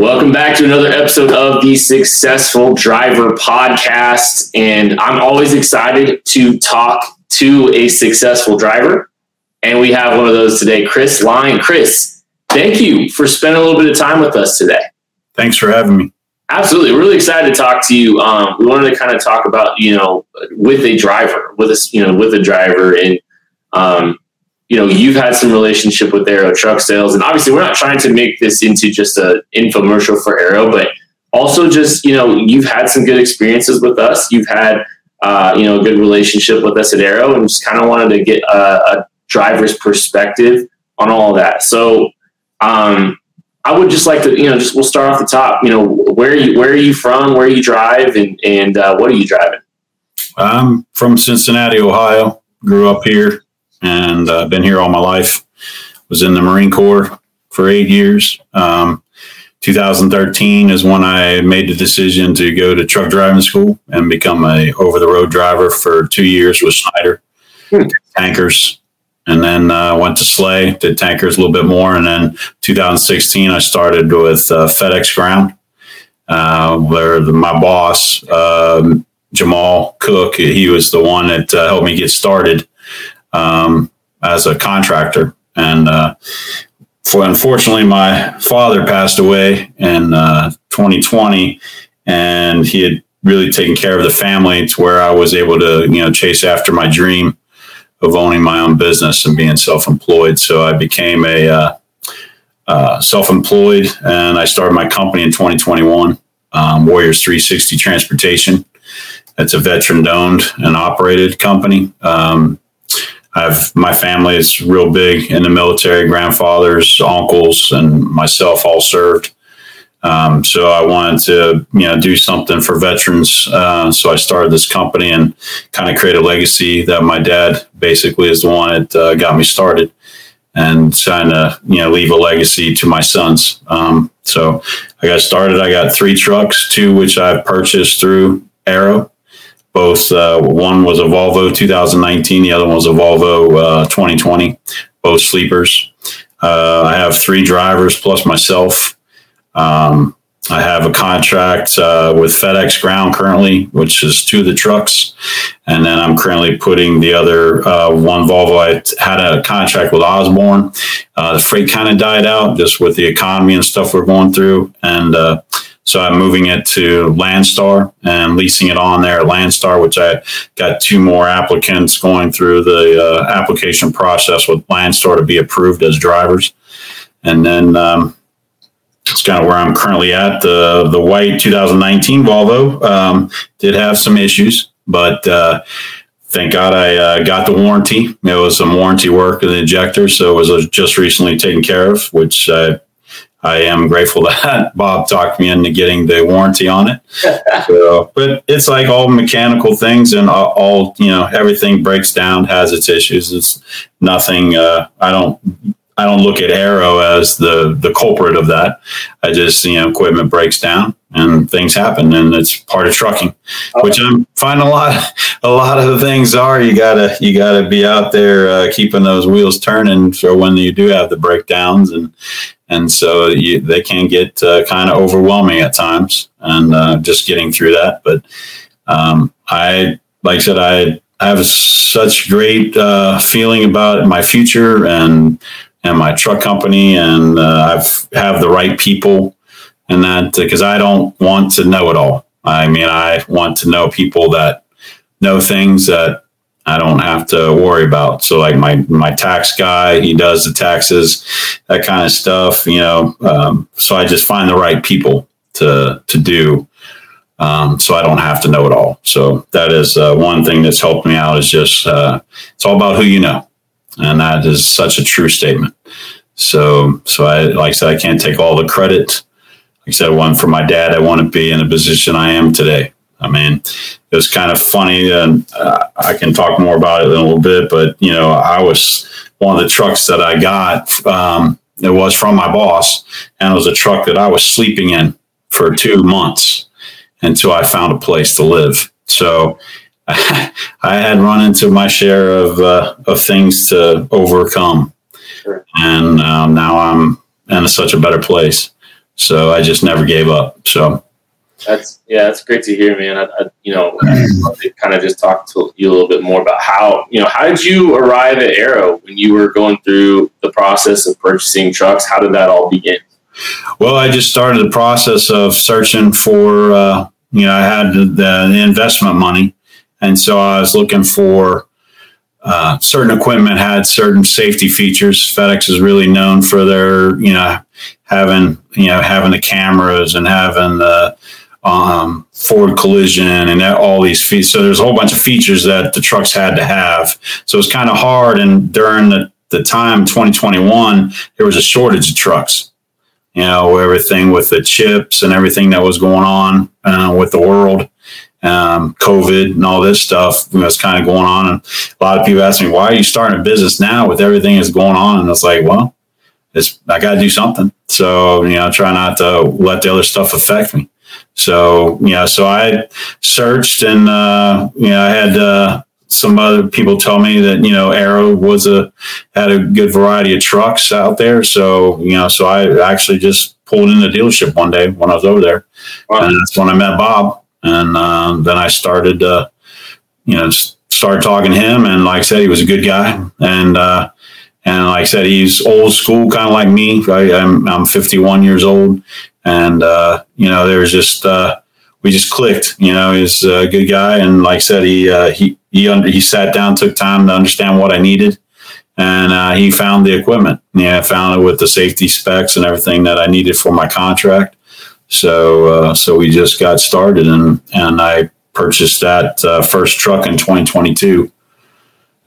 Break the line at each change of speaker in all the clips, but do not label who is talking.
Welcome back to another episode of the Successful Driver Podcast. And I'm always excited to talk to a successful driver. And we have one of those today, Chris Lyon. Chris, thank you for spending a little bit of time with us today.
Thanks for having me.
Absolutely. We're really excited to talk to you. Um, we wanted to kind of talk about, you know, with a driver, with a, you know, with a driver and, um, you know, you've had some relationship with Arrow Truck Sales, and obviously, we're not trying to make this into just an infomercial for Arrow, but also just you know, you've had some good experiences with us. You've had uh, you know a good relationship with us at Arrow, and just kind of wanted to get a, a, driver's perspective on all that. So, um, I would just like to you know just we'll start off the top. You know, where are you where are you from? Where you drive, and and uh, what are you driving?
I'm from Cincinnati, Ohio. Grew up here and I've uh, been here all my life. Was in the Marine Corps for eight years. Um, 2013 is when I made the decision to go to truck driving school and become a over the road driver for two years with Schneider hmm. tankers, and then uh, went to Slay, did tankers a little bit more, and then 2016 I started with uh, FedEx Ground, uh, where the, my boss um, Jamal Cook, he was the one that uh, helped me get started um, as a contractor. And uh, for unfortunately, my father passed away in uh, 2020, and he had really taken care of the family to where I was able to, you know, chase after my dream of owning my own business and being self-employed. So I became a uh, uh, self-employed, and I started my company in 2021, um, Warriors 360 Transportation. It's a veteran-owned and operated company. Um, I've my family is real big in the military. Grandfathers, uncles, and myself all served. Um, so I wanted to, you know, do something for veterans. Uh, so I started this company and kind of create a legacy that my dad basically is the one that uh, got me started, and trying to, you know, leave a legacy to my sons. Um, so I got started. I got three trucks, two which I purchased through Arrow, both uh, one was a Volvo 2019, the other one was a Volvo uh, 2020, both sleepers. Uh, I have three drivers plus myself. Um, I have a contract uh, with FedEx Ground currently, which is two of the trucks, and then I'm currently putting the other uh, one Volvo. I had a contract with Osborne. Uh, the freight kind of died out just with the economy and stuff we're going through, and so I'm moving it to Landstar and leasing it on there at Landstar, which I got two more applicants going through the uh, application process with Landstar to be approved as drivers. And then um, it's kind of where I'm currently at. The the white 2019 Volvo um, did have some issues, but uh, thank God I uh, got the warranty. It was some warranty work of the injector, so it was just recently taken care of, which I I am grateful that Bob talked me into getting the warranty on it. so, but it's like all mechanical things, and all, all, you know, everything breaks down, has its issues. It's nothing. Uh, I don't. I don't look at Arrow as the the culprit of that. I just you know equipment breaks down and things happen, and it's part of trucking, okay. which I'm finding a lot. A lot of the things are you gotta you gotta be out there uh, keeping those wheels turning So when you do have the breakdowns and and so you, they can get uh, kind of overwhelming at times, and uh, just getting through that. But um, I, like I said, I have such great uh, feeling about my future and and my truck company, and uh, I've have the right people, and that because I don't want to know it all. I mean, I want to know people that know things that I don't have to worry about. So like my my tax guy, he does the taxes, that kind of stuff. You know, um, so I just find the right people to to do. Um, so I don't have to know it all. So that is uh, one thing that's helped me out. Is just uh, it's all about who you know, and that is such a true statement. So so I like I said, I can't take all the credit. Like I said, one for my dad. I want to be in the position I am today. I mean, it was kind of funny, and uh, I can talk more about it in a little bit. But you know, I was one of the trucks that I got. Um, it was from my boss, and it was a truck that I was sleeping in for two months until I found a place to live. So I had run into my share of uh, of things to overcome, sure. and um, now I'm in such a better place. So I just never gave up. So
that's yeah, that's great to hear, man. I, I you know, kind of just talk to you a little bit more about how you know how did you arrive at Arrow when you were going through the process of purchasing trucks? How did that all begin?
Well, I just started the process of searching for. Uh, you know, I had the, the investment money, and so I was looking for uh, certain equipment had certain safety features. FedEx is really known for their, you know, having you know having the cameras and having the um, forward collision and all these features. So there's a whole bunch of features that the trucks had to have. So it's kind of hard. And during the, the time 2021, there was a shortage of trucks. You know, everything with the chips and everything that was going on uh, with the world, um, COVID and all this stuff was kind of going on. And a lot of people ask me, why are you starting a business now with everything that's going on? And it's like, well, it's, I got to do something. So, you know, try not to let the other stuff affect me. So, you know, so I searched and, uh, you know, I had, uh, some other people tell me that, you know, Arrow was a, had a good variety of trucks out there. So, you know, so I actually just pulled in the dealership one day when I was over there. Wow. And that's when I met Bob. And, uh, then I started, uh, you know, started talking to him. And like I said, he was a good guy. And, uh, and like I said, he's old school, kind of like me. I, I'm, I'm 51 years old and uh, you know there was just uh, we just clicked. You know, he's a good guy, and like I said, he uh, he he under, he sat down, took time to understand what I needed, and uh, he found the equipment. Yeah, found it with the safety specs and everything that I needed for my contract. So uh, so we just got started, and and I purchased that uh, first truck in 2022.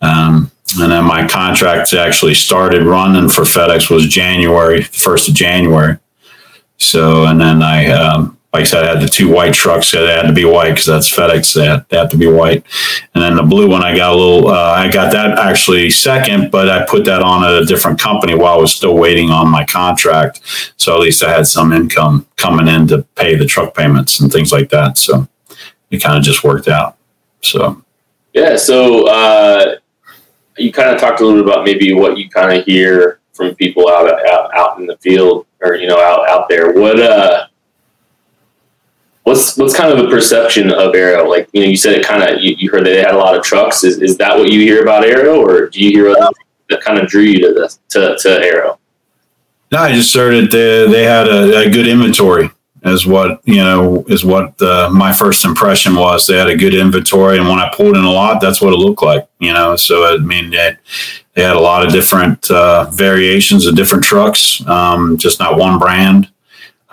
Um, and then my contract actually started running for FedEx was January, first of January. So, and then I, um, like I said, I had the two white trucks that had to be white because that's FedEx. They had, they had, to be white. And then the blue one, I got a little, uh, I got that actually second, but I put that on at a different company while I was still waiting on my contract. So at least I had some income coming in to pay the truck payments and things like that. So it kind of just worked out. So,
yeah. So, uh, you kind of talked a little bit about maybe what you kind of hear from people out, out, out in the field or you know out out there. What uh, what's what's kind of the perception of Arrow? Like you know, you said it kind of you, you, heard that they had a lot of trucks. Is is that what you hear about Arrow, or do you hear other that kind of drew you to the to, to Arrow?
No, I just heard that they, they had a, a, good inventory. Is what you know is what uh, my first impression was. They had a good inventory, and when I pulled in a lot, that's what it looked like. You know, so I mean, they, they had a lot of different uh, variations of different trucks, um, just not one brand.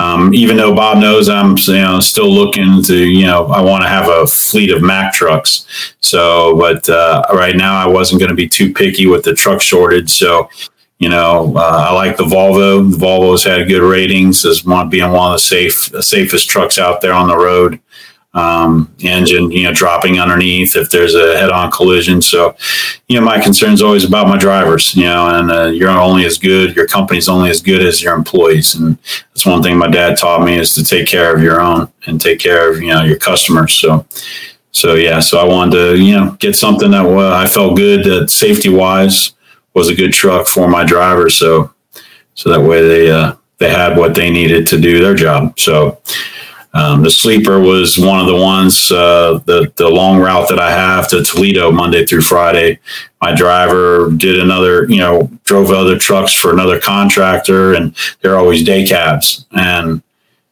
Um, even though Bob knows I'm you know still looking to you know I want to have a fleet of Mack trucks. So, but uh, right now I wasn't going to be too picky with the truck shortage. So, you know, uh, I like the Volvo. The Volvo's had good ratings as one being one of the safe safest trucks out there on the road um, engine, you know, dropping underneath if there's a head-on collision. So, you know, my concern is always about my drivers, you know, and uh, you're only as good, your company's only as good as your employees. And that's one thing my dad taught me is to take care of your own and take care of, you know, your customers. So, so yeah, so I wanted to, you know, get something that uh, I felt good that safety wise was a good truck for my drivers. So, so that way they, uh, they had what they needed to do their job. So, um, the sleeper was one of the ones, uh, the, the long route that I have to Toledo Monday through Friday. My driver did another, you know, drove other trucks for another contractor, and they're always day cabs. And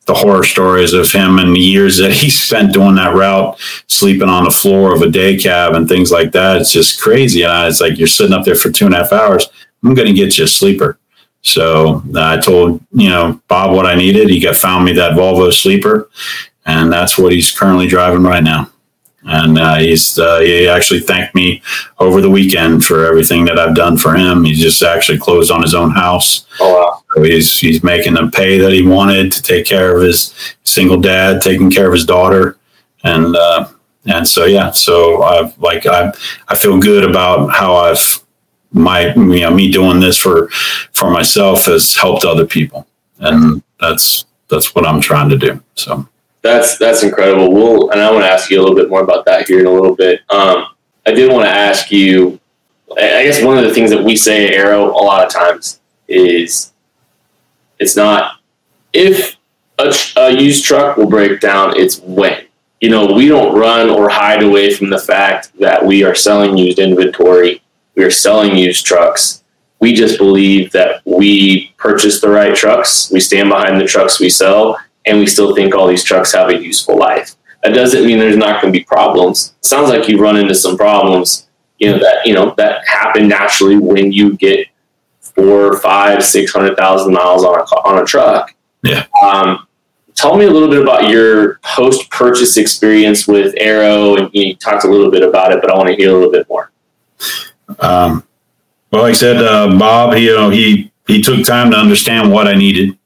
the horror stories of him and the years that he spent doing that route, sleeping on the floor of a day cab and things like that. It's just crazy. And it's like you're sitting up there for two and a half hours. I'm going to get you a sleeper. So uh, I told you know Bob what I needed. He got found me that Volvo sleeper, and that's what he's currently driving right now. And uh, he's uh, he actually thanked me over the weekend for everything that I've done for him. He just actually closed on his own house.
Oh wow!
So he's he's making the pay that he wanted to take care of his single dad, taking care of his daughter, and uh, and so yeah. So I've like I I feel good about how I've my you know me doing this for for myself has helped other people and that's that's what i'm trying to do so
that's that's incredible we'll and i want to ask you a little bit more about that here in a little bit um, i did want to ask you i guess one of the things that we say at arrow a lot of times is it's not if a used truck will break down, it's when. You know, we don't run or hide away from the fact that we are selling used inventory. We are selling used trucks. We just believe that we purchase the right trucks. We stand behind the trucks we sell, and we still think all these trucks have a useful life. That doesn't mean there's not going to be problems. It sounds like you run into some problems, you know, that, you know, that happen naturally when you get four, five, six hundred thousand miles on a on a truck.
Yeah.
Um, tell me a little bit about your post purchase experience with Arrow, and you talked a little bit about it, but I want to hear a little bit more.
Um, well, like I said, uh, Bob, he, you know, he he took time to understand what I needed,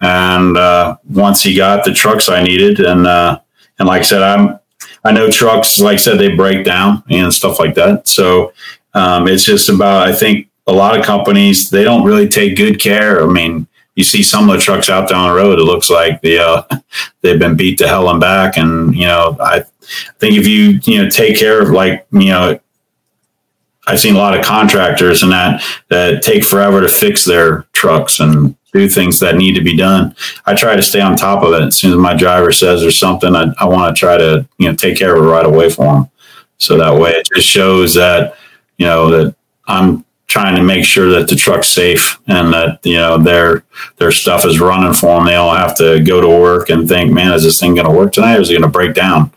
and uh, once he got the trucks I needed, and uh, and like I said, I'm I know trucks, like I said, they break down and stuff like that. So um, it's just about I think a lot of companies they don't really take good care. I mean, you see some of the trucks out down the road, it looks like the uh, they've been beat to hell and back. And you know, I think if you you know take care of like you know, I've seen a lot of contractors and that that take forever to fix their trucks and do things that need to be done. I try to stay on top of it. As soon as my driver says there's something, I, I want to try to you know take care of it right away for them. So that way, it just shows that you know that I'm trying to make sure that the truck's safe and that you know their their stuff is running for them. They don't have to go to work and think, "Man, is this thing going to work tonight? Or is it going to break down?"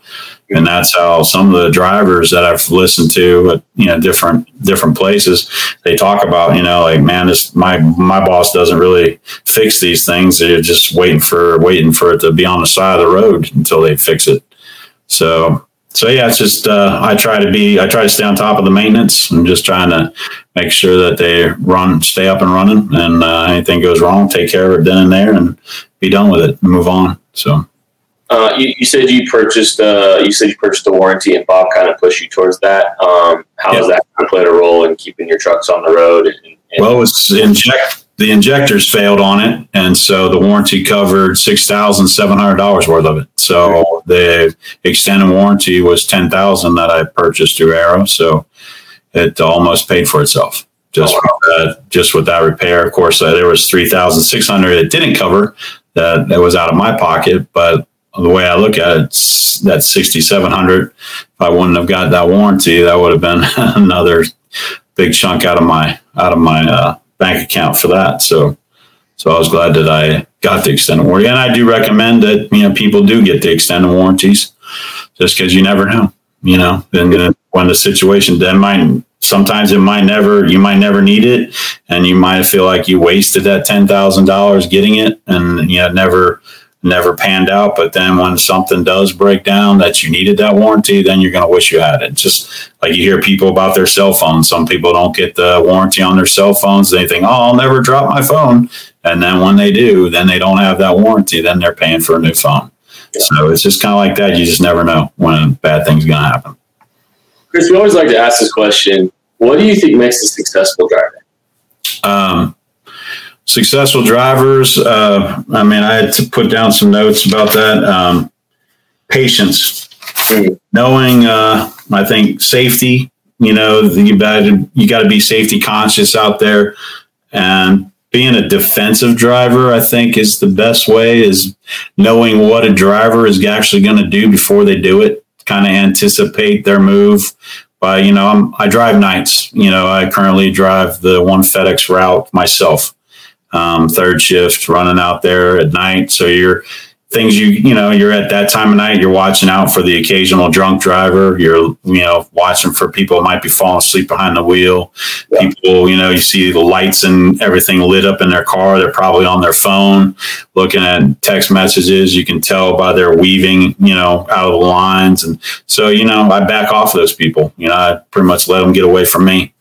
And that's how some of the drivers that I've listened to at you know different different places they talk about. You know, like, man, this my my boss doesn't really fix these things. They're just waiting for waiting for it to be on the side of the road until they fix it. So so yeah, it's just uh, I try to be I try to stay on top of the maintenance and just trying to make sure that they run stay up and running and uh, anything goes wrong, take care of it then and there and be done with it and move on. So.
Uh, you, you, said you purchased uh, you said you purchased a warranty and Bob kind of pushed you towards that. Um, how yeah. has that kind of played a role in keeping your trucks on the road? And, and
well, it's inject the injectors failed on it, and so the warranty covered six thousand seven hundred dollars worth of it. So the extended warranty was ten thousand that I purchased through Arrow. So it almost paid for itself just oh, wow. with that, just with that repair. Of course, uh, there was three thousand six hundred it didn't cover that that was out of my pocket, but the way I look at it, that sixty seven hundred. If I wouldn't have got that warranty, that would have been another big chunk out of my out of my uh, bank account for that. So, so I was glad that I got the extended warranty, and I do recommend that you know people do get the extended warranties, just because you never know, you know, and when the situation then might sometimes it might never you might never need it, and you might feel like you wasted that ten thousand dollars getting it, and you know never never panned out. But then when something does break down that you needed that warranty, then you're going to wish you had it. Just like you hear people about their cell phones. Some people don't get the warranty on their cell phones. They think, oh, I'll never drop my phone. And then when they do, then they don't have that warranty. Then they're paying for a new phone. So it's just kind of like that. You just never know when bad things going to happen.
Chris, we always like to ask this question. What do you think makes a successful driver?
Successful drivers. Uh, I mean, I had to put down some notes about that. Um, patience, knowing. Uh, I think safety. You know, you got you got to be safety conscious out there, and being a defensive driver, I think, is the best way. Is knowing what a driver is actually going to do before they do it. Kind of anticipate their move by you know I'm, I drive nights. You know, I currently drive the one FedEx route myself um, third shift running out there at night. So you're things you you know you're at that time of night you're watching out for the occasional drunk driver. You're you know watching for people who might be falling asleep behind the wheel. Yeah. people you know you see the lights and everything lit up in their car. They're probably on their phone looking at text messages. You can tell by their weaving you know out of the lines. And so you know i back off those people. You know i pretty much let them get away from me.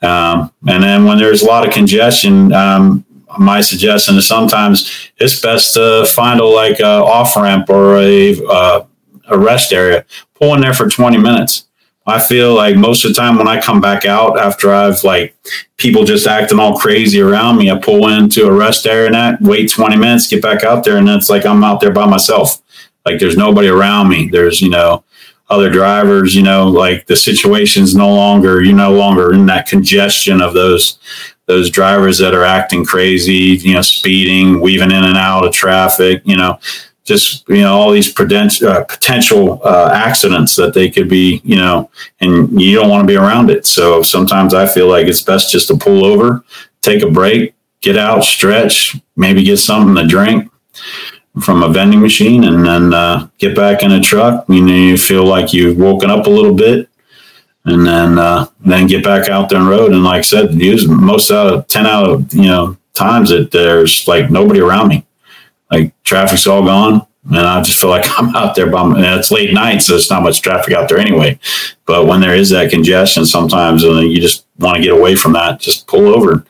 Um, and then when there's a lot of congestion um, my suggestion is sometimes it's best to find a like a off ramp or a uh, a rest area. Pull in there for 20 minutes. I feel like most of the time when I come back out after I've like people just acting all crazy around me, I pull into a rest area and that wait 20 minutes, get back out there, and it's like I'm out there by myself. Like there's nobody around me. There's you know other drivers. You know like the situation's no longer you're no longer in that congestion of those those drivers that are acting crazy, you know, speeding, weaving in and out of traffic, you know, just you know all these potential uh, potential uh, accidents that they could be you know and you don't want to be around it. So sometimes i feel like it's best just to pull over take a break get out stretch maybe get something to drink from a vending machine and then uh, get back in a truck you know you feel like you've woken up a little bit and then uh, then get back out there and road and like i said use most out of 10 out of you know times that there's like nobody around me like traffic's all gone and I just feel like I'm out there. By and it's late night, so it's not much traffic out there anyway. But when there is that congestion, sometimes uh, you just want to get away from that. Just pull over,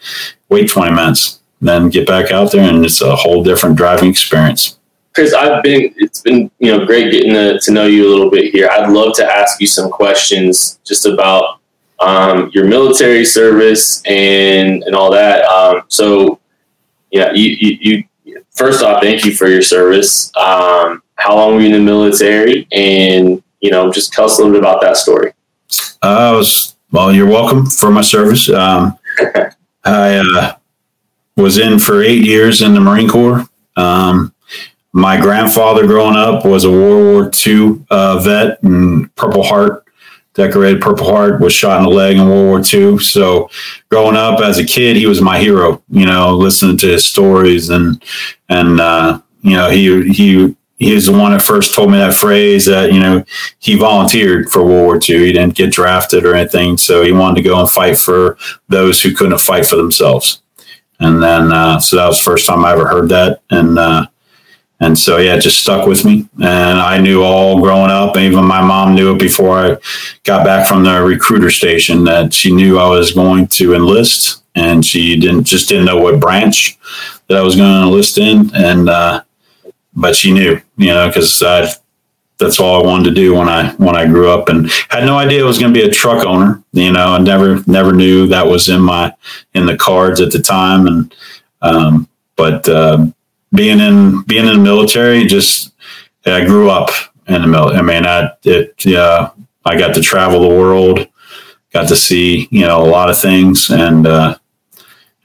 wait 20 minutes, then get back out there, and it's a whole different driving experience.
Chris, I've been it's been you know great getting to, to know you a little bit here. I'd love to ask you some questions just about um, your military service and and all that. Um, so yeah, you, you, you first off, thank you for your service. Um, how long were you in the military? And, you know, just tell us a little bit about that story.
Uh, I was, well, you're welcome for my service. Um, I uh, was in for eight years in the Marine Corps. Um, my grandfather growing up was a World War II uh, vet and Purple Heart decorated Purple Heart, was shot in the leg in World War II. So growing up as a kid, he was my hero, you know, listening to his stories and, and, uh, you know, he, he, he was the one that first told me that phrase that, you know, he volunteered for World War II. He didn't get drafted or anything. So he wanted to go and fight for those who couldn't fight for themselves. And then, uh, so that was the first time I ever heard that. And, uh, and so, yeah, it just stuck with me. And I knew all growing up, even my mom knew it before I got back from the recruiter station that she knew I was going to enlist. And she didn't just didn't know what branch that I was going to enlist in. And, uh, but she knew, you know, because that's all I wanted to do when I when I grew up, and had no idea I was going to be a truck owner. You know, I never never knew that was in my in the cards at the time, and um, but uh, being in being in the military, just I grew up in the military. I mean, I it yeah, I got to travel the world, got to see you know a lot of things, and uh,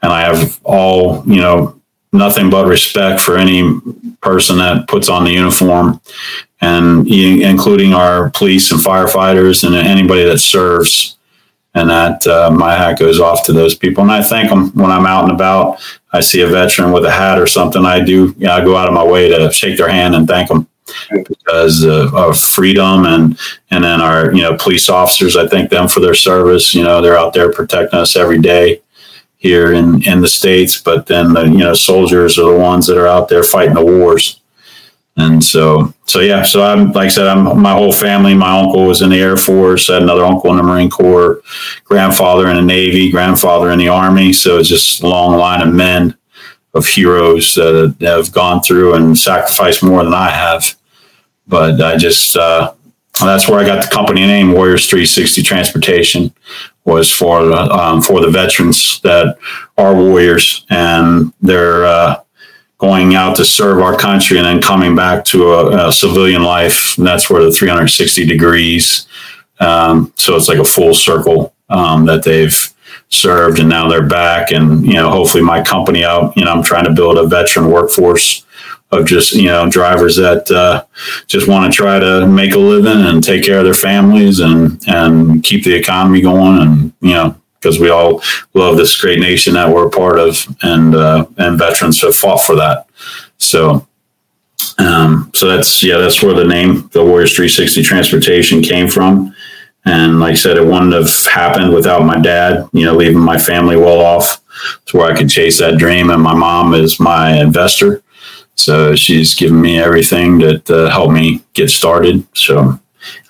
and I have all you know nothing but respect for any person that puts on the uniform, and including our police and firefighters and anybody that serves and that uh, my hat goes off to those people. And I thank them when I'm out and about. I see a veteran with a hat or something. I do. You know, I go out of my way to shake their hand and thank them because uh, of freedom and and then our you know police officers. I thank them for their service. You know, they're out there protecting us every day here in in the states. But then the you know soldiers are the ones that are out there fighting the wars. And so, so yeah, so I'm like I said, I'm my whole family. My uncle was in the Air Force. I had another uncle in the Marine Corps, grandfather in the Navy, grandfather in the Army. So it's just a long line of men of heroes that have gone through and sacrificed more than I have. But I just uh, that's where I got the company name Warriors 360 Transportation was for um, for the veterans that are warriors and they're uh, going out to serve our country and then coming back to a, a civilian life. And that's where the 360 degrees. Um, so it's like a full circle um, that they've served and now they're back. And, you know, hopefully my company out, you know, I'm trying to build a veteran workforce of just, you know, drivers that uh, just want to try to make a living and take care of their families and, and keep the economy going and, you know, because we all love this great nation that we're a part of, and uh, and veterans have fought for that. So, um, so that's yeah, that's where the name the Warriors 360 Transportation came from. And like I said, it wouldn't have happened without my dad. You know, leaving my family well off to where I could chase that dream. And my mom is my investor, so she's given me everything that uh, helped me get started. So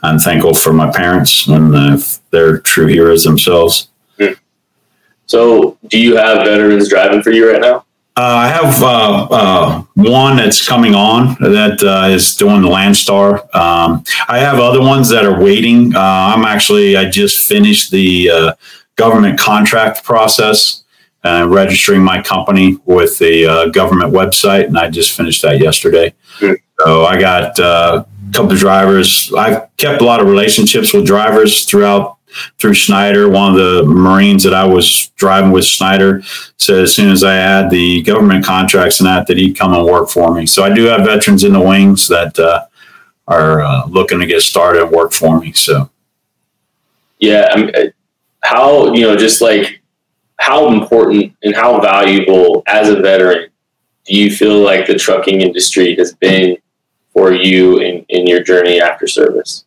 I'm thankful for my parents and uh, they're true heroes themselves.
So, do you have veterans driving for you right now?
Uh, I have uh, uh, one that's coming on that uh, is doing the Landstar. Um, I have other ones that are waiting. Uh, I'm actually I just finished the uh, government contract process, and registering my company with the government website, and I just finished that yesterday. Mm. So I got a couple of drivers. I've kept a lot of relationships with drivers throughout through Schneider. One of the Marines that I was driving with Schneider said as soon as I had the government contracts and that, that he'd come and work for me. So I do have veterans in the wings that uh, are uh, looking to get started and work for me. So,
yeah, I mean, how you know, just like how important and how valuable as a veteran do you feel like the trucking industry has been for you in, in your journey after service?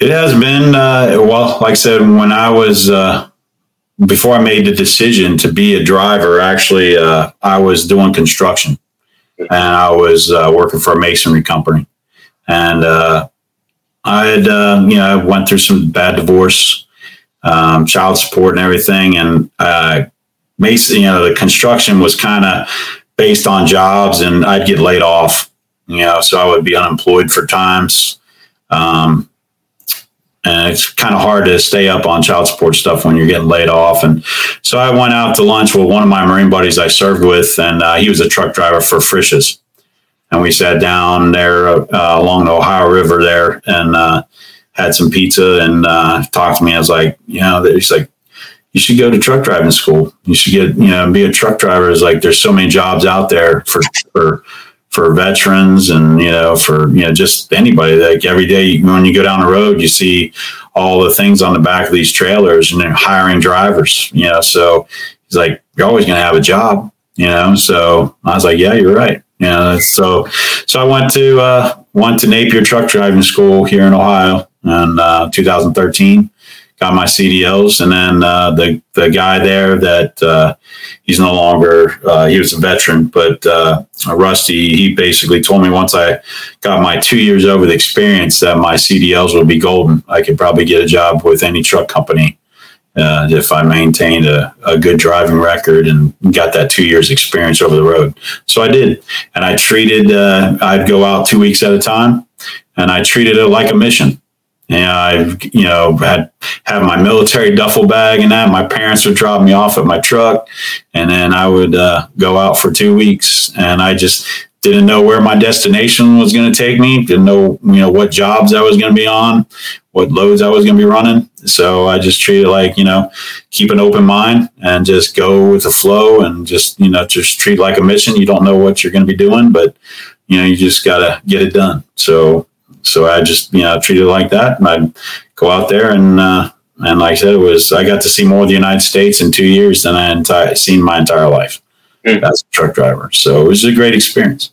It has been, uh, well, like I said, when I was, uh, before I made the decision to be a driver, actually, uh, I was doing construction and I was uh, working for a masonry company. And uh, I had, uh, you know, I went through some bad divorce, um, child support and everything. And uh, mason, you know, the construction was kind of based on jobs and I'd get laid off, you know, so I would be unemployed for times. Um, and it's kind of hard to stay up on child support stuff when you're getting laid off. And so I went out to lunch with one of my Marine buddies I served with, and uh, he was a truck driver for Frisch's. And we sat down there uh, along the Ohio River there and uh, had some pizza and uh, talked to me. I was like, you know, he's like, you should go to truck driving school. You should get, you know, be a truck driver. Is like, there's so many jobs out there for, for, for veterans and you know for you know just anybody like every day when you go down the road you see all the things on the back of these trailers and they're hiring drivers you know so he's like you're always going to have a job you know so i was like yeah you're right you know so so i went to uh went to napier truck driving school here in ohio in uh, 2013 got my CDLs, and then uh, the the guy there that uh, he's no longer uh, he was a veteran, but uh, Rusty he basically told me once I got my two years over the experience that my CDLs would be golden. I could probably get a job with any truck company. Uh, if I maintained a, a good driving record and got that two years experience over the road. So I did. And I treated, uh, I'd go out two weeks at a time and I treated it like a mission and I've you know, had have my military duffel bag and that. My parents would drop me off at my truck, and then I would uh, go out for two weeks. And I just didn't know where my destination was going to take me. Didn't know, you know, what jobs I was going to be on, what loads I was going to be running. So I just treated like, you know, keep an open mind and just go with the flow and just, you know, just treat like a mission. You don't know what you're going to be doing, but you know, you just got to get it done. So so I just you know treated it like that. And I'd go out there and uh, and like I said, it was I got to see more of the United States in two years than I entire, seen my entire life mm. as a truck driver. So it was a great experience.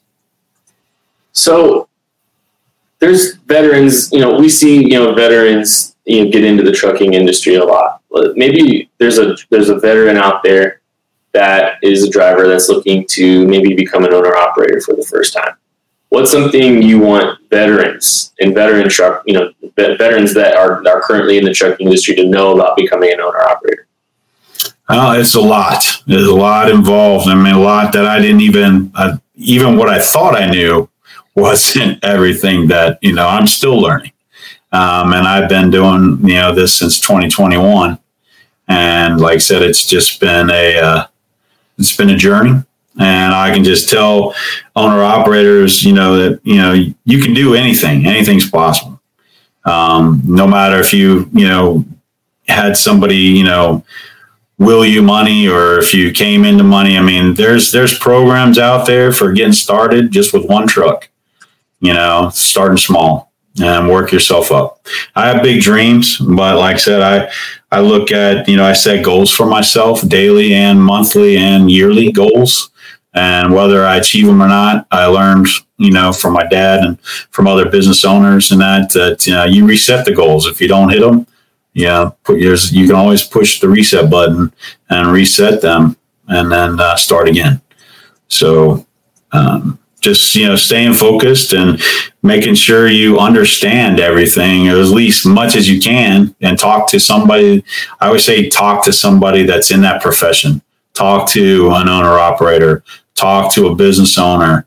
So there's veterans, you know, we see you know veterans you know get into the trucking industry a lot. Maybe there's a there's a veteran out there that is a driver that's looking to maybe become an owner operator for the first time what's something you want veterans and veteran truck, you know, veterans that are, are currently in the trucking industry to know about becoming an owner operator?
Oh, it's a lot. There's a lot involved. I mean, a lot that I didn't even, even what I thought I knew wasn't everything that, you know, I'm still learning. Um, and I've been doing, you know, this since 2021. And like I said, it's just been a, uh, it's been a journey and I can just tell owner operators, you know, that you know you can do anything. Anything's possible. Um, no matter if you you know had somebody you know will you money or if you came into money. I mean, there's there's programs out there for getting started just with one truck. You know, starting small and work yourself up. I have big dreams, but like I said, I I look at you know I set goals for myself daily and monthly and yearly goals and whether I achieve them or not, I learned, you know, from my dad and from other business owners and that, that, you know, you reset the goals. If you don't hit them, you know, put yours, you can always push the reset button and reset them and then uh, start again. So, um, just you know staying focused and making sure you understand everything at least much as you can and talk to somebody i always say talk to somebody that's in that profession talk to an owner operator talk to a business owner,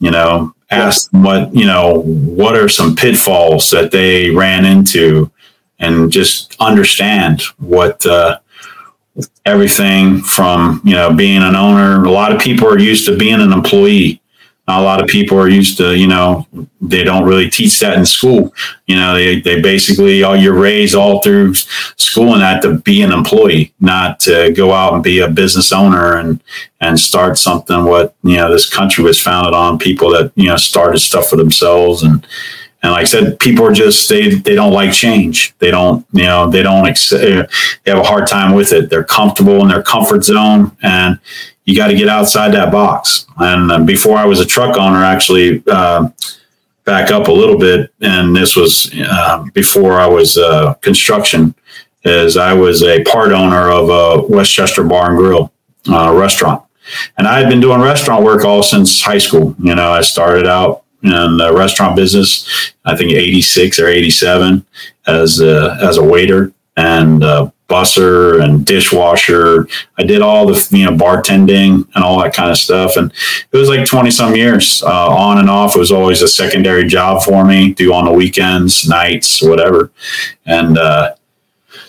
you know, ask them what, you know, what are some pitfalls that they ran into and just understand what, uh, everything from, you know, being an owner. A lot of people are used to being an employee. A lot of people are used to, you know, they don't really teach that in school. You know, they, they basically, all you're raised all through school and that to be an employee, not to go out and be a business owner and, and start something what, you know, this country was founded on people that, you know, started stuff for themselves and, and like I said, people are just they they don't like change. They don't you know they don't ex- they have a hard time with it. They're comfortable in their comfort zone, and you got to get outside that box. And uh, before I was a truck owner, actually. Uh, back up a little bit, and this was uh, before I was uh, construction. Is I was a part owner of a Westchester Bar and Grill uh, restaurant, and I had been doing restaurant work all since high school. You know, I started out in the restaurant business. I think eighty six or eighty seven as a, as a waiter and uh, busser and dishwasher. I did all the you know bartending and all that kind of stuff, and it was like twenty some years uh, on and off. It was always a secondary job for me, do on the weekends, nights, whatever, and. Uh,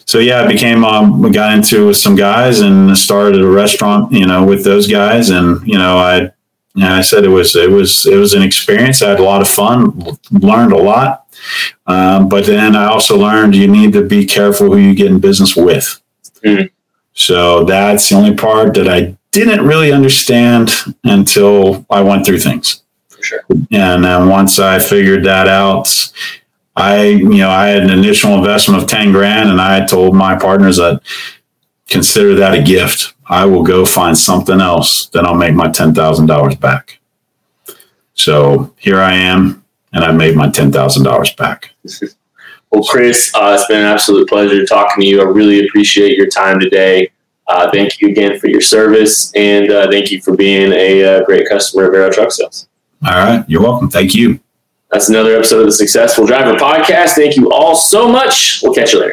so yeah, I became um, got into with some guys and started a restaurant, you know, with those guys, and you know, I and I said it was it was it was an experience. I had a lot of fun, learned a lot, um, but then I also learned you need to be careful who you get in business with. Mm. So that's the only part that I didn't really understand until I went through things.
For sure.
And then once I figured that out, I you know I had an initial investment of ten grand, and I told my partners that consider that a gift. I will go find something else, then I'll make my $10,000 back. So here I am, and I made my $10,000 back.
well, Chris, uh, it's been an absolute pleasure talking to you. I really appreciate your time today. Uh, thank you again for your service, and uh, thank you for being a uh, great customer of Arrow Truck Sales.
All right. You're welcome. Thank you.
That's another episode of the Successful Driver Podcast. Thank you all so much. We'll catch you later.